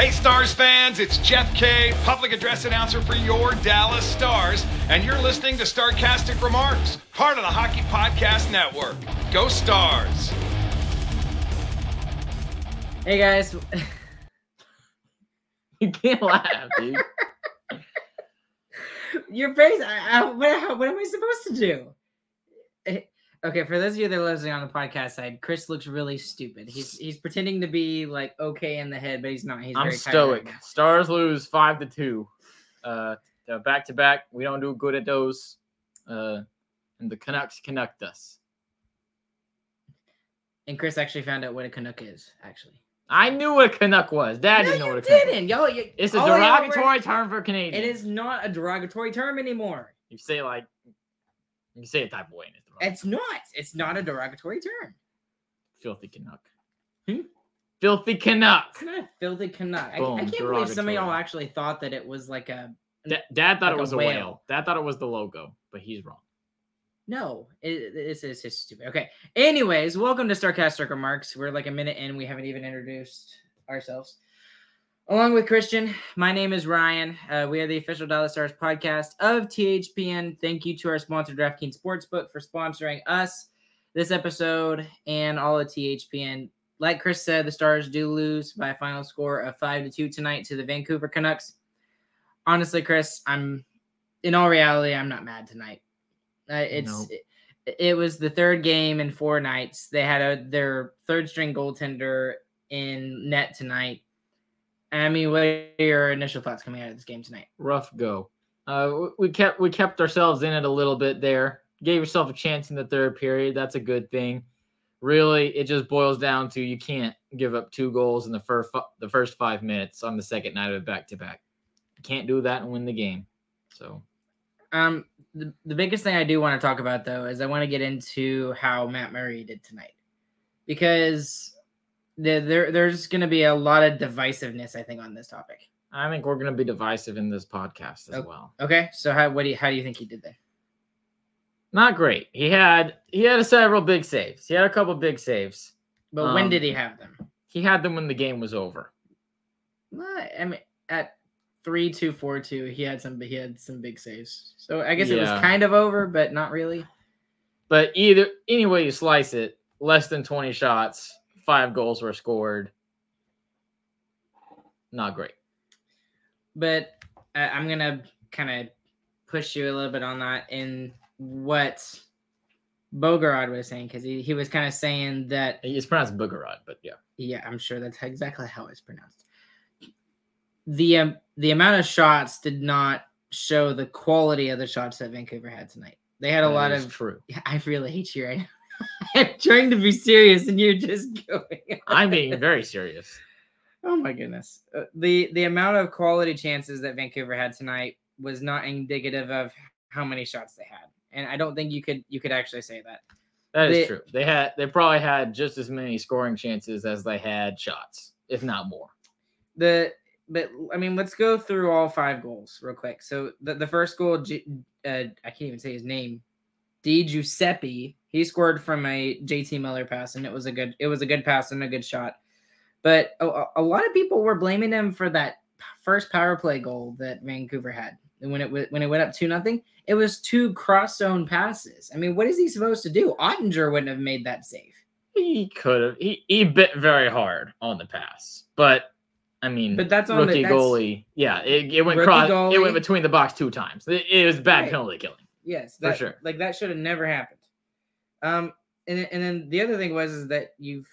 Hey, Stars fans, it's Jeff Kay, public address announcer for your Dallas Stars, and you're listening to Starcastic Remarks, part of the Hockey Podcast Network. Go Stars! Hey guys, You can't laugh, dude. your face. I, I, what, what am I supposed to do? Eh, Okay, for those of you that are listening on the podcast side, Chris looks really stupid. He's he's pretending to be like okay in the head, but he's not. He's I'm very tired stoic. right. Stars lose five to two. Uh, back to back. We don't do good at those. Uh, and the Canucks connect us. And Chris actually found out what a Canuck is. Actually, I knew what a Canuck was. Dad no, didn't know what a Canuck didn't. Yo, you, It's a I ever- derogatory term for Canadian. It is not a derogatory term anymore. You say like you say it type of way. and It's, derogatory. It's not. It's not a derogatory term. filthy Canuck. Hmm? Filthy Canuck. It's not filthy Canuck. I, I can't believe some of y'all actually thought that it was like a Da- Dad thought Like it was a whale. whale. Dad thought it was the logo, but he's wrong. No, it, it- it's, it's just stupid. Okay. Anyways, welcome to Starcastic Remarks. We're like a minute in. We haven't even introduced ourselves. Along with Christian, my name is Ryan. Uh, we are the official Dallas Stars podcast of THPN. Thank you to our sponsor, DraftKings Sportsbook, for sponsoring us this episode and all of THPN. Like Chris said, the Stars do lose by a final score of five to two tonight to the Vancouver Canucks. Honestly, Chris, I'm in all reality, I'm not mad tonight. Uh, it's Nope. it, it was the third game in four nights. They had a their third string goaltender in net tonight. Mean, what are your initial thoughts coming out of this game tonight? rough go. Uh, we kept we kept ourselves in it a little bit there. Gave yourself a chance in the third period. That's a good thing. Really, it just boils down to you can't give up two goals in the first the first five minutes on the second night of a back to back. You can't do that and win the game. So Um, the, the biggest thing I do want to talk about though is I want to get into how Matt Murray did tonight because the, there there's going to be a lot of divisiveness I think on this topic. I think we're gonna be divisive in this podcast as Oh. well. Okay, so how what do you, how do you think he did there? Not great. He had he had several big saves. He had a couple big saves. But when Um, did he have them? He had them when the game was over. Well, I mean, at three two four two, he had some he had some big saves. So I guess it was kind of over, but not really. But either any way you slice it, less than 20 shots, five goals were scored. Not great. But I, I'm gonna kind of push you a little bit on that in what Bogorod was saying because he, he was kind of saying that It's pronounced Boogerod, but yeah. yeah, I'm sure that's exactly how it's pronounced. The um, the amount of shots did not show the quality of the shots that Vancouver had tonight. They had a That lot of true. I really hate you right now. I'm trying to be serious, and you're just going. I'm being very serious. oh my goodness. Uh, the The amount of quality chances that Vancouver had tonight was not indicative of how many shots they had, and I don't think you could you could actually say that. That is They- true. They had they probably had just as many scoring chances as they had shots, if not more. The but I mean, let's go through all five goals real quick. So the, the first goal, uh, I can't even say his name. Di Giuseppe, he scored from a JT Miller pass, and it was a good it was a good pass and a good shot. But a, a- lot of people were blaming him for that first power play goal that Vancouver had. And when it when it went up two nothing, it was two cross zone passes. I mean, what is he supposed to do? Oettinger wouldn't have made that save. He could have he, he bit very hard on the pass. But I mean But that's on the- rookie that's- goalie. Yeah, it, it went cross it went between the box two times. It, it was bad Right. penalty killing. Yes, For that, sure. Like that should have never happened. Um, and then- and then the other thing was is that you've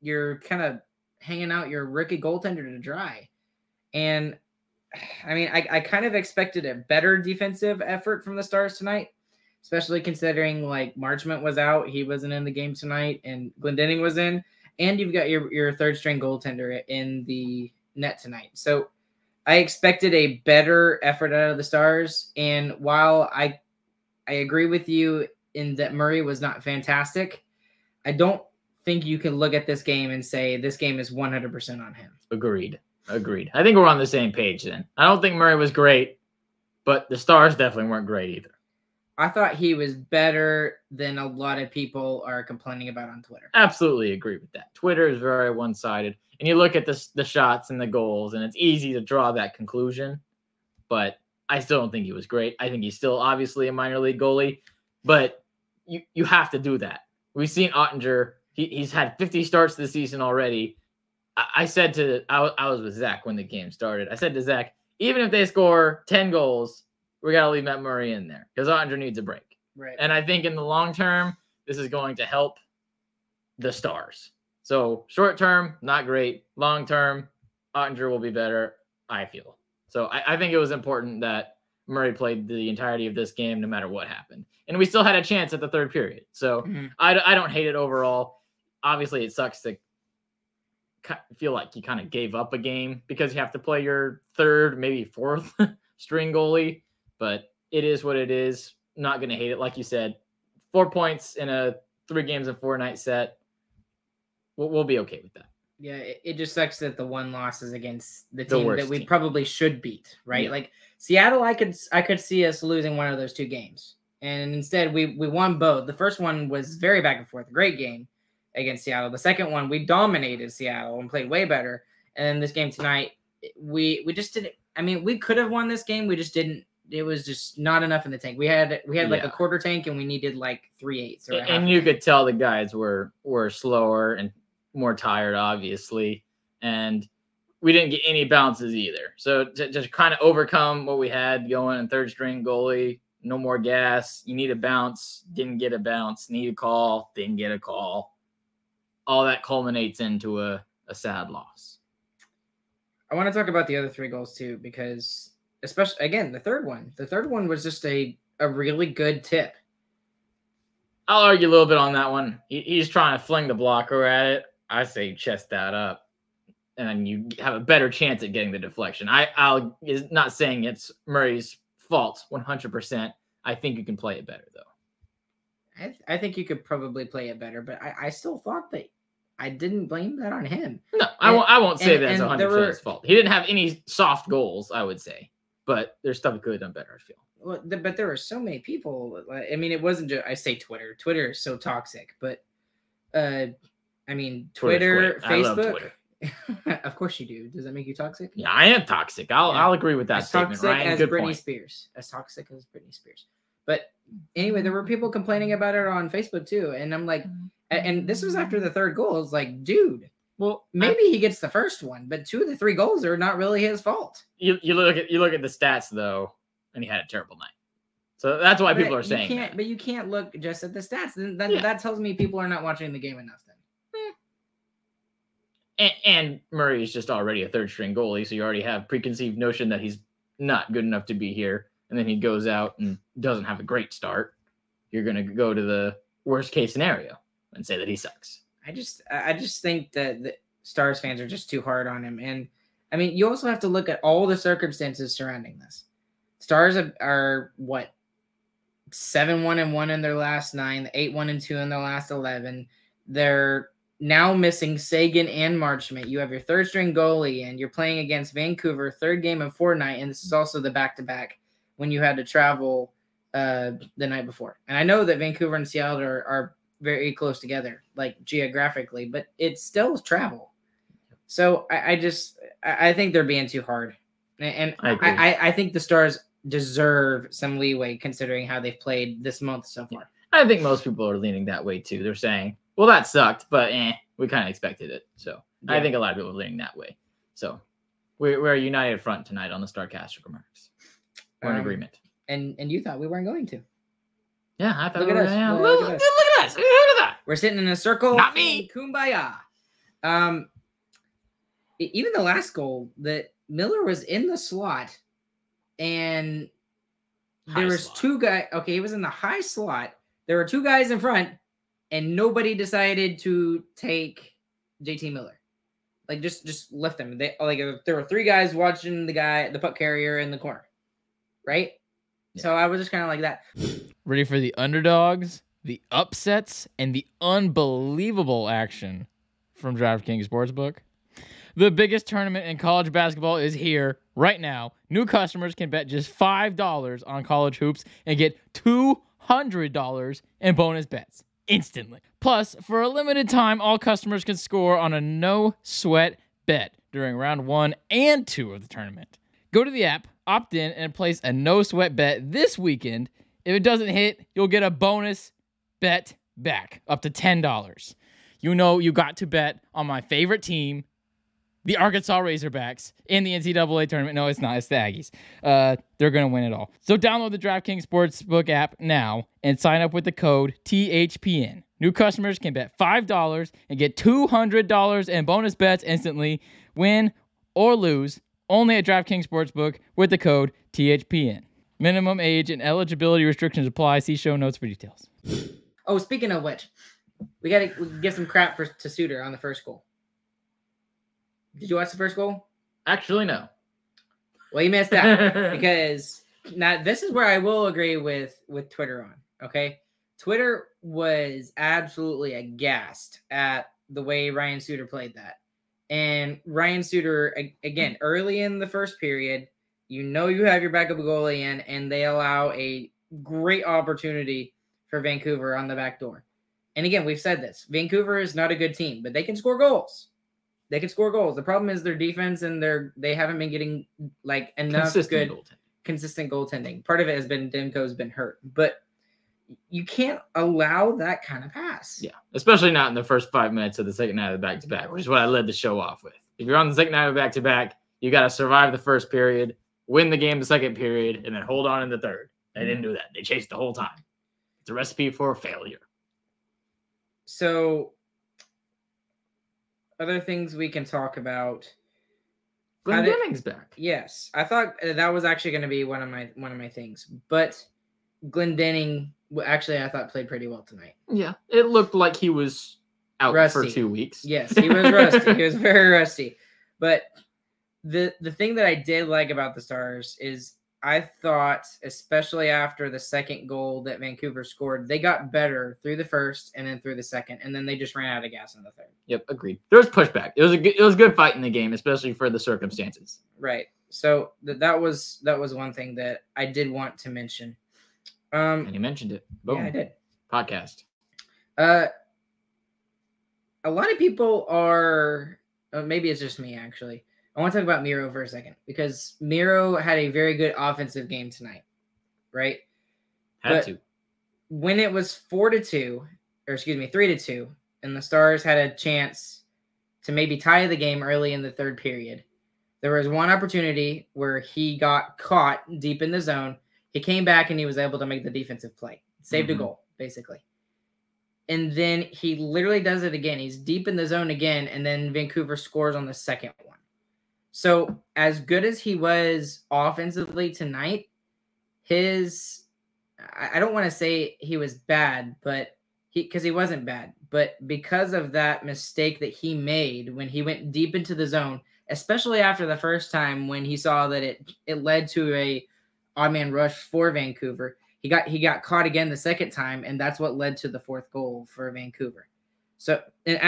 you're kind of hanging out your rookie goaltender to dry, and I mean I I kind of expected a better defensive effort from the Stars tonight, especially considering like Marchment was out, he wasn't in the game tonight, and Glendening was in, and you've got your your third string goaltender in the net tonight. So I expected a better effort out of the Stars, and while I I agree with you in that Murray was not fantastic, I don't think you can look at this game and say this game is 100% on him. Agreed. Agreed. I think we're on the same page then. I don't think Murray was great, but the Stars definitely weren't great either. I thought he was better than a lot of people are complaining about on Twitter. Absolutely agree with that. Twitter is very one sided. And you look at the, the shots and the goals, and it's easy to draw that conclusion. But I still don't think he was great. I think he's still obviously a minor league goalie, but you, you have to do that. We've seen Oettinger. he, he's had 50 starts this season already. I, I said to, I, I was with Zach when the game started. I said to Zach, even if they score 10 goals, we got to leave Matt Murray in there because Oettinger needs a break. Right. And I think in the long term, this is going to help the stars. So short term, not great. Long term, Oettinger will be better, I feel. So I, I, think it was important that Murray played the entirety of this game no matter what happened. And we still had a chance at the third period. So Mhm. I, I don't hate it overall. Obviously, it sucks to feel like you kind of gave up a game because you have to play your third, maybe fourth string goalie. But it is what it is. Not going to hate it. Like you said, four points in a three games and four night set. We'll, we'll be okay with that. Yeah, it, it just sucks that the one loss is against the The team that we team. probably should beat, right? Yeah. Like Seattle, I could I could see us losing one of those two games, and instead we we won both. The first one was very back and forth, great game against Seattle. The second one we dominated Seattle and played way better. And then this game tonight, we we just didn't. I mean, we could have won this game, we just didn't. It was just not enough in the tank. We had we had like a quarter tank, and we needed like three eighths. Or and you tank. could tell the guys were were slower and more tired, obviously, and we didn't get any bounces either. So to just kind of overcome what we had going in third string goalie, no more gas. You need a bounce, didn't get a bounce. Need a call, didn't get a call. All that culminates into a, a sad loss. I want to talk about the other three goals too, because especially again the third one. The third one was just a a really good tip. I'll argue a little bit on that one. He, he's trying to fling the blocker at it. I say chest that up, and you have a better chance at getting the deflection. I, I'll is not saying it's Murray's fault 100%. I think you can play it better though. I, th- I think you could probably play it better, but I, I still thought that I didn't blame that on him. No, I won't. I won't say and- that's 100 there percent were- his fault. He didn't have any soft goals. I would say, but there's stuff he could have done better. I feel. Well, th- but there were so many people. I mean, it wasn't just I say Twitter. Twitter is so toxic, but uh, I mean Twitter, Twitter's great. I love Facebook. Twitter. of course you do. Does that make you toxic? Yeah, I am toxic. I'll Yeah. I'll agree with that as statement. toxic Ryan, as good Britney point. Spears. As toxic as Britney Spears. But anyway, there were people complaining about it on Facebook too, and I'm like, mm-hmm. and this was after the third goal. It's like, dude, Well, I- maybe he gets the first one, but two of the three goals are not really his fault. you, you look at you look at the stats though, and he had a terrible night. So that's why people are saying can't, that. but you can't look just at the stats. Then, then Yeah. that tells me people are not watching the game enough. Then And, and Murray is just already a third string goalie, so you already have preconceived notion that he's not good enough to be here. And then he goes out and doesn't have a great start. You're gonna go to the worst case scenario and say that he sucks. I just, I just think that the Stars fans are just too hard on him. And I mean, you also have to look at all the circumstances surrounding this. Stars are, are what seven one and one in their last nine, eight one and two in their last eleven. They're now missing Seguin and Marchment. You have your third string goalie, and you're playing against Vancouver, third game of fortnight, and this is also the back to back when you had to travel uh, the night before. And I know that Vancouver and Seattle are, are very close together, like geographically, but it's still travel. So I, I just I, I think they're being too hard, and, and I I. I, I think the Stars deserve some leeway considering how they've played this month so far. I think most people are leaning that way too. They're saying, "Well, that sucked, but eh, we kind of expected it." So I think a lot of people are leaning that way. So we're, we're a united front tonight on the Starcastic remarks. We're in Um, agreement. And and you thought we weren't going to. Yeah, I thought look we at were- us. yeah, Look look, at look at us. Look at that. We're sitting in a circle. Not me. Kumbaya. Um, even the last goal that Miller was in the slot, and there High was slot. two guys. Okay, he was in the high slot. There were two guys in front, and nobody decided to take JT Miller. Like just just left him. They like there were three guys watching the guy, the puck carrier in the corner, right? So I was just kind of like that. Ready for the underdogs, the upsets, and the unbelievable action from DraftKings Sportsbook? The biggest tournament in college basketball is here right now. New customers can bet just $5 on college hoops and get $200 in bonus bets instantly. Plus, for a limited time, all customers can score on a no sweat bet during round one and two of the tournament. Go to the app, opt in, and place a no sweat bet this weekend. If it doesn't hit, you'll get a bonus bet back up to $10. You know, you got to bet on my favorite team, the Arkansas Razorbacks, in the NCAA tournament. No, it's not. It's the Aggies. Uh, they're going to win it all. So download the DraftKings Sportsbook app now and sign up with the code THPN. New customers can bet $5 and get $200 in bonus bets instantly, win or lose, only at DraftKings Sportsbook with the code THPN. Minimum age and eligibility restrictions apply. See show notes for details. Oh, speaking of which, we got to give some crap for to Suter on the first goal. Did you watch the first goal? Actually, no. Well, you missed that because now this is where I will agree with with Twitter on. Okay, Twitter was absolutely aghast at the way Ryan Suter played that, and Ryan Suter again early in the first period, you know you have your backup goalie in, and they allow a great opportunity for Vancouver on the back door. And again, we've said this: Vancouver is not a good team, but they can score goals. They can score goals. The problem is their defense, and their they haven't been getting like enough Consistent good goaltending. consistent goaltending. Part of it has been Demko's been hurt, but you can't allow that kind of pass. Yeah, especially not in the first five minutes of the second night of the back to back, which is what I led the show off with. If you're on the second night of back to back, you got to survive the first period, win the game the second period, and then hold on in the third. They didn't do that. They chased the whole time. It's a recipe for failure. So, other things we can talk about. Glendening's back. Yes, I thought uh, that was actually going to be one of my one of my things, but Glendening w- actually I thought played pretty well tonight. Yeah, it looked like he was out for two weeks. Yes, he was rusty. he was very rusty. But the the thing that I did like about the Stars is I thought, especially after the second goal that Vancouver scored, they got better through the first and then through the second, and then they just ran out of gas in the third. Yep, agreed. There was pushback. It was a good, it was good fight in the game, especially for the circumstances. Right. So th- that was that was one thing that I did want to mention. Um, And you mentioned it. Boom. yeah, I did. Podcast. Uh, a lot of people are, uh, maybe it's just me actually. I want to talk about Miro for a second because Miro had a very good offensive game tonight, right? Had But- to. When it was four to two, or excuse me, three to two, and the Stars had a chance to maybe tie the game early in the third period, there was one opportunity where he got caught deep in the zone. He came back and he was able to make the defensive play, saved Mhm. a goal, basically. And then he literally does it again. He's deep in the zone again, and then Vancouver scores on the second one. So, as good as he was offensively tonight, his I don't want to say he was bad, but he because he wasn't bad, but because of that mistake that he made when he went deep into the zone, especially after the first time when he saw that it it led to a odd man rush for Vancouver. He got he got caught again the second time, and that's what led to the fourth goal for Vancouver. So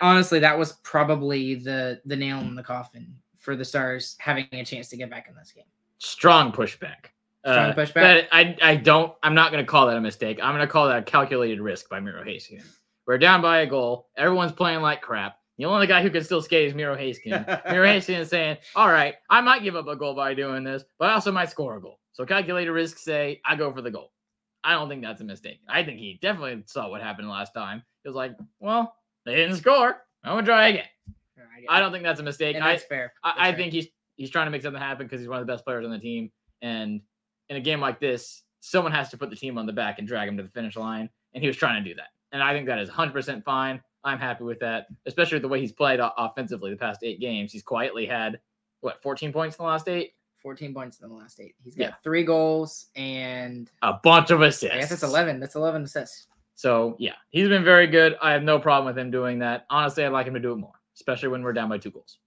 honestly, that was probably the the nail in the coffin for the Stars having a chance to get back in this game. Strong pushback. Strong Uh, pushback? that- I, I don't, I'm not going to call that a mistake. I'm going to call that a calculated risk by Miro Heiskanen. We're down by a goal. Everyone's playing like crap. The only guy who can still skate is Miro Heiskanen. Miro Heiskanen is saying, all right, I might give up a goal by doing this, but I also might score a goal. So calculated risk say I go for the goal. I don't think that's a mistake. I think he definitely saw what happened last time. He was like, well, they didn't score. I'm to try again. I don't think that's a mistake. And I, that's fair. I, That's I fair. think he's he's trying to make something happen because he's one of the best players on the team. And in a game like this, someone has to put the team on the back and drag him to the finish line. And he was trying to do that. And I think that is 100% fine. I'm happy with that, especially the way he's played offensively the past eight games. He's quietly had, what, 14 points in the last eight? 14 points in the last eight. He's got Yeah. three goals and A bunch of assists. I guess it's 11. That's 11 assists. So, yeah, he's been very good. I have no problem with him doing that. Honestly, I'd like him to do it more. Especially when we're down by two goals.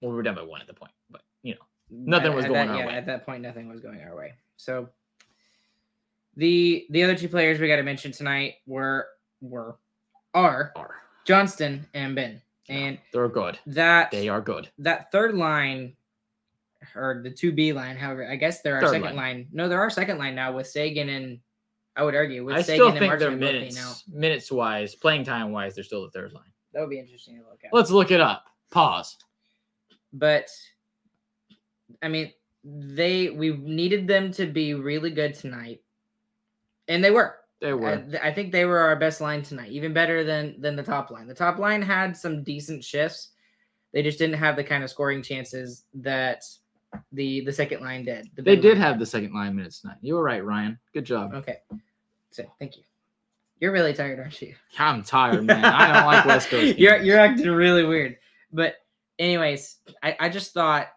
Well, we were down by one at the point, but you know, Nothing At- was at going that, our yeah, way. At that point, nothing was going our way. So the the other two players we got to mention tonight were were are are Johnston and Benn, and they're good. that They are good. that third line or the two B line, however, I guess they're our Third second line. line. No, they're our second line now with Seguin and I would argue with I Seguin still think both being minutes, minutes wise, playing time wise, they're still the third line. That would be interesting to look at. Let's look it up. Pause. but I mean, they we needed them to be really good tonight, and they were. They were. th- I think they were our best line tonight, even better than than the top line. The top line had some decent shifts. They just didn't have the kind of scoring chances that the the second line did. The they did line have the second line minutes tonight. You were right, Ryan. Good job. Okay, so thank you. You're really tired, aren't you? I'm tired, man. I don't like West Coast. you're you're acting really weird. But anyways, I, I just thought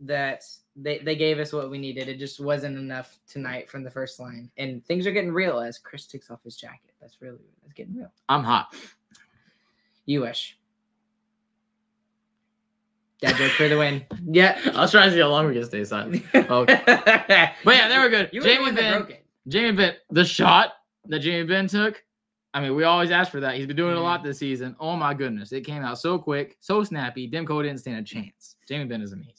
that they, they gave us what we needed. It just wasn't enough tonight from the first line. And things are getting real as Chris takes off his jacket. That's really that's getting real. I'm hot. You wish. Dad joke for the win. Yeah. I was trying to see how long we can stay silent. Okay. Oh. But yeah, they were good. You Jamie Benn. Jamie Benn, the shot that Jamie Benn took. I mean, we always ask for that. He's been doing it a lot this season. Oh my goodness, it came out so quick, so snappy. Demko didn't stand a chance. Jamie Benn is amazing.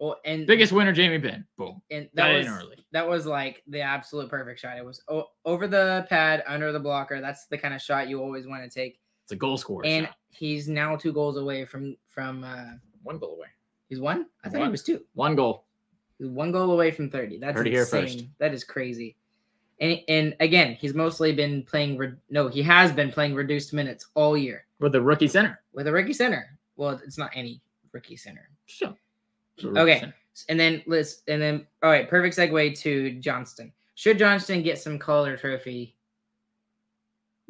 Well, and Biggest winner, Jamie Benn. Boom. and that it was early. that was like the absolute perfect shot. It was o- over the pad, under the blocker. That's the kind of shot you always want to take. It's a goal scorer. and shot. he's now two goals away from from uh one goal away. he's one i thought he was two One goal. he's one goal away from 30 that's Heard insane that is crazy and and again he's mostly been playing re- no he has been playing reduced minutes all year With the rookie center. with a rookie center well it's not any rookie center Sure. Rookie Okay. center. and then let's and then all right perfect segue to johnston should johnston get some Calder trophy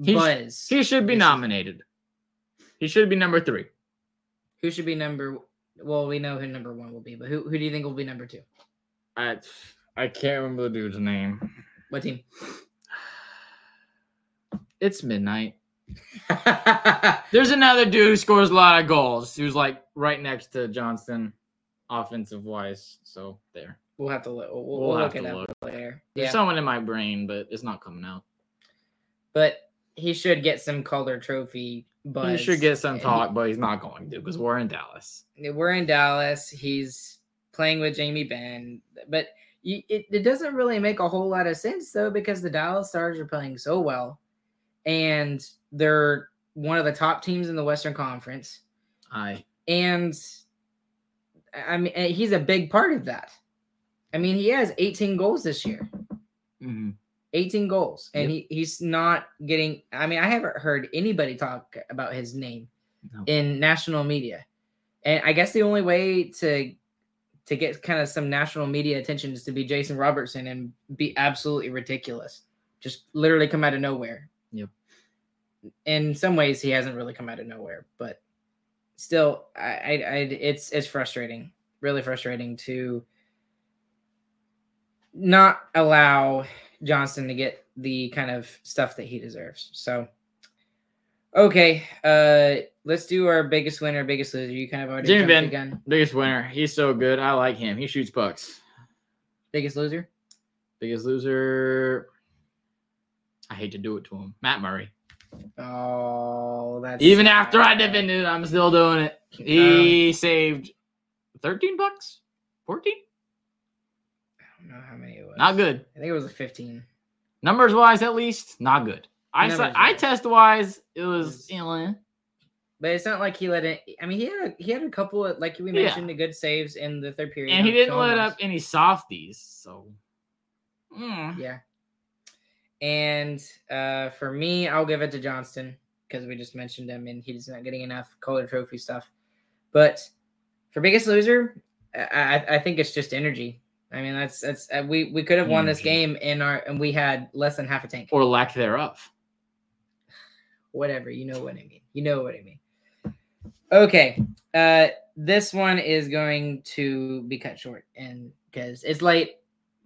He's- buzz He should be nominated. He should be number three. who should be number well we know who number one will be but who, who do you think will be number two I I can't remember the dude's name. What team It's midnight. There's another dude who scores a lot of goals. Who's like right next to Johnston, offensive wise. So there. We'll have to look. We'll, we'll, We'll look it to up look. later. There's Yeah, someone in my brain, but it's not coming out. but he should get some Calder Trophy. But He should get some talk, but he's not going to because we're in Dallas. We're in Dallas. He's playing with Jamie Benn, but you, it, it doesn't really make a whole lot of sense though because the Dallas Stars are playing so well, and they're one of the top teams in the Western Conference, I and I mean he's a big part of that. I mean, he has 18 goals this year. mhm. 18 goals and Yep. he, he's not getting i mean i haven't heard anybody talk about his name No. in national media and i guess the only way to to get kind of some national media attention is to be jason robertson and be absolutely ridiculous just literally come out of nowhere Yep. in some ways he hasn't really come out of nowhere but still i i, I it's it's frustrating really frustrating to not allow Johnston to get the kind of stuff that he deserves. So, okay, uh, let's do our biggest winner, biggest loser. You kind of already Jimmy jumped Benn. the gun. biggest winner. He's so good. I like him. He shoots pucks. Biggest loser. Biggest loser. I hate to do it to him. Matt Murray. Oh, that's Even after I sad. defended it, I'm still doing it. He um, saved 13 bucks? 14? I don't know how many it was. Not good. I think it was a fifteen. Numbers wise, at least, not good. I I test wise, it was Was- you know, But it's not like he let it. I mean, he had a, he had a couple of like we Yeah. mentioned, the good saves in the third period. and he didn't let up any softies. So, mm. Yeah. And uh, for me, I'll give it to Johnston because we just mentioned him and he's not getting enough Calder Trophy stuff. But for biggest loser, I, I, I think it's just energy. I mean, that's that's uh, we we could have won this game in our and we had less than half a tank. or lack thereof. Whatever, you know what I mean. You know what I mean. Okay, uh, this one is going to be cut short, and because it's late,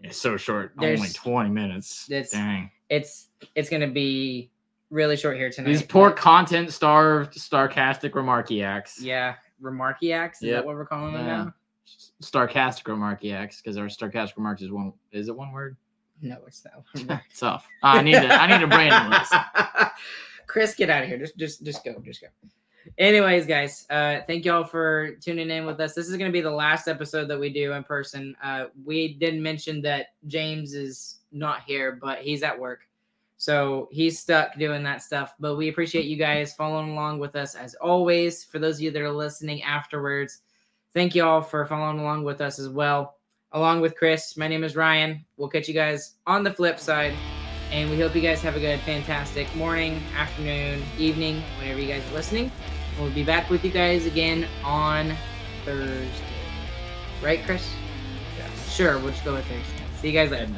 It's so short, There's- only 20 minutes. it's- Dang. it's it's gonna be really short here tonight. These poor content starved, Starcastic remarkiacs. yeah, remarkiacs. Is Yep. that what we're calling them Yeah. now? Starcastic remarkiacs, because our Starcastic remarks is one. Is it one word? No, it's not. Tough. I need to. I need a branding list. Chris, get out of here. Just, just, just go. Just go. Anyways, guys, uh, thank y'all for tuning in with us. This is going to be the last episode that we do in person. Uh, we didn't mention that James is not here, but he's at work. So he's stuck doing that stuff. But we appreciate you guys following along with us as always. For those of you that are listening afterwards, thank you all for following along with us as well. Along with Chris, my name is Ryan. We'll catch you guys on the flip side. And we hope you guys have a good, fantastic morning, afternoon, evening, whenever you guys are listening. We'll be back with you guys again on Thursday. Right, Chris? Yes. Sure, we'll just go with Thursday. See you guys later.